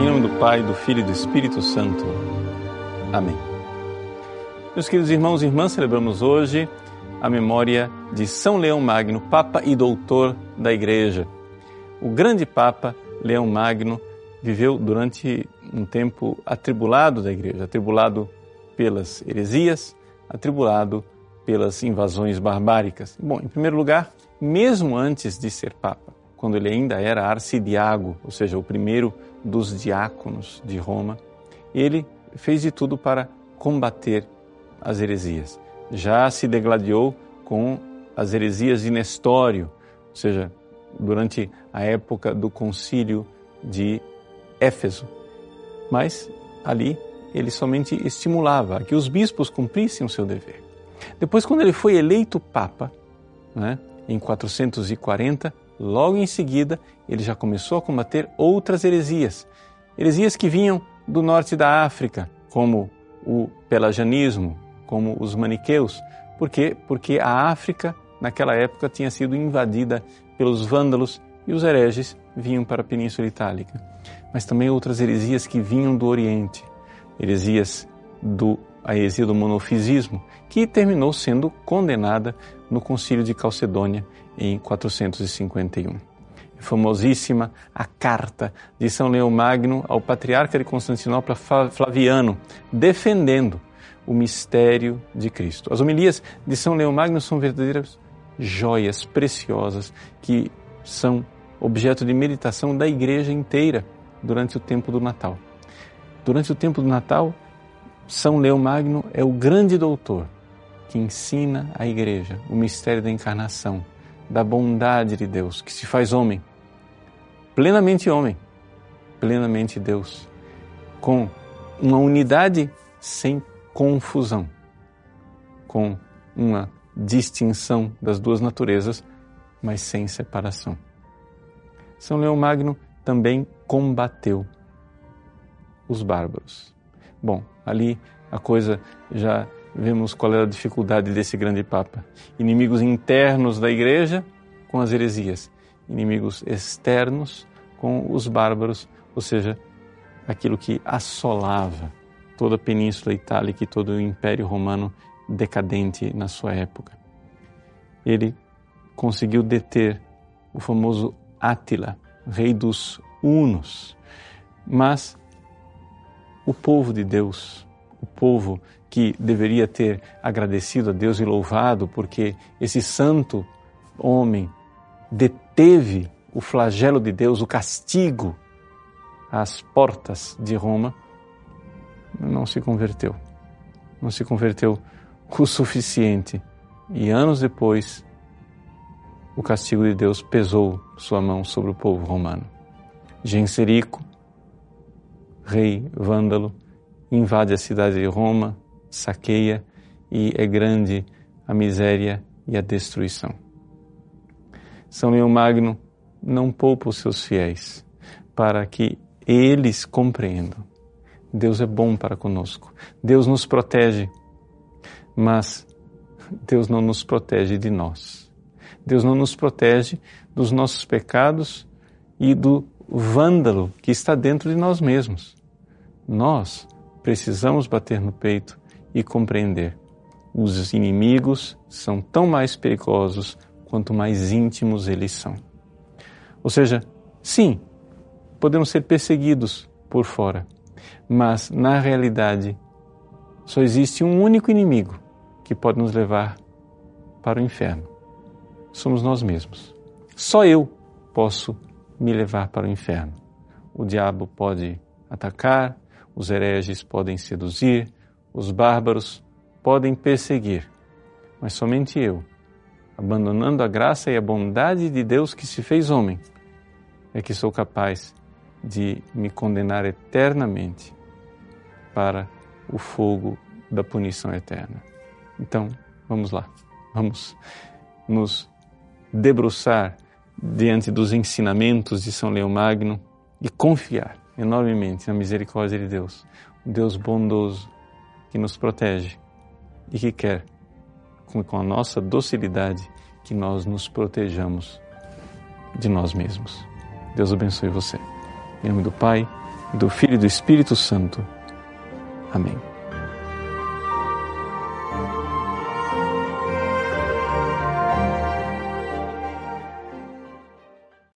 Em nome do Pai, do Filho e do Espírito Santo. Amém. Meus queridos irmãos e irmãs, celebramos hoje a memória de São Leão Magno, Papa e Doutor da Igreja. O grande Papa Leão Magno viveu durante um tempo atribulado da Igreja, atribulado pelas heresias, atribulado pelas invasões barbáricas. Bom, em primeiro lugar, mesmo antes de ser Papa, quando ele ainda era arcidiago, ou seja, o primeiro dos diáconos de Roma, ele fez de tudo para combater as heresias. Já se degladiou com as heresias de Nestório, ou seja, durante a época do concílio de Éfeso. Mas ali ele somente estimulava que os bispos cumprissem o seu dever. Depois, quando ele foi eleito Papa, né, em 440, logo em seguida, ele já começou a combater outras heresias. Heresias que vinham do norte da África, como o pelagianismo, como os maniqueus. Por quê? Porque a África, naquela época, tinha sido invadida pelos vândalos e os hereges vinham para a Península Itálica. Mas também outras heresias que vinham do Oriente, heresias do a heresia do monofisismo, que terminou sendo condenada no Concílio de Calcedônia em 451. Famosíssima a carta de São Leão Magno ao patriarca de Constantinopla Flaviano, defendendo o mistério de Cristo. As homilias de São Leão Magno são verdadeiras joias preciosas que são objeto de meditação da igreja inteira durante o tempo do Natal. Durante o tempo do Natal, São Leão Magno é o grande doutor que ensina à igreja o mistério da encarnação, da bondade de Deus, que se faz homem, plenamente homem, plenamente Deus, com uma unidade sem confusão, com uma distinção das duas naturezas, mas sem separação. São Leão Magno também combateu os bárbaros. Bom, ali a coisa já vemos qual era a dificuldade desse grande Papa. Inimigos internos da Igreja com as heresias, inimigos externos com os bárbaros, ou seja, aquilo que assolava toda a Península Itálica e todo o Império Romano decadente na sua época. Ele conseguiu deter o famoso Átila, rei dos Hunos, mas o povo de Deus, povo que deveria ter agradecido a Deus e louvado porque esse santo homem deteve o flagelo de Deus, o castigo às portas de Roma, não se converteu. Não se converteu o suficiente. E anos depois, o castigo de Deus pesou sua mão sobre o povo romano. Genserico, rei vândalo, invade a cidade de Roma, saqueia e é grande a miséria e a destruição. São Leão Magno não poupa os seus fiéis para que eles compreendam. Deus é bom para conosco. Deus nos protege, mas Deus não nos protege de nós. Deus não nos protege dos nossos pecados e do vândalo que está dentro de nós mesmos. Nós precisamos bater no peito e compreender. Os inimigos são tão mais perigosos quanto mais íntimos eles são. Ou seja, sim, podemos ser perseguidos por fora, mas na realidade só existe um único inimigo que pode nos levar para o inferno. Somos nós mesmos. Só eu posso me levar para o inferno. O diabo pode atacar, os hereges podem seduzir, os bárbaros podem perseguir, mas somente eu, abandonando a graça e a bondade de Deus que se fez homem, é que sou capaz de me condenar eternamente para o fogo da punição eterna. Então, vamos lá, vamos nos debruçar diante dos ensinamentos de São Leão Magno e confiar enormemente na misericórdia de Deus, um Deus bondoso, que nos protege e que quer, com a nossa docilidade, que nós nos protejamos de nós mesmos. Deus abençoe você. Em nome do Pai, do Filho e do Espírito Santo. Amém.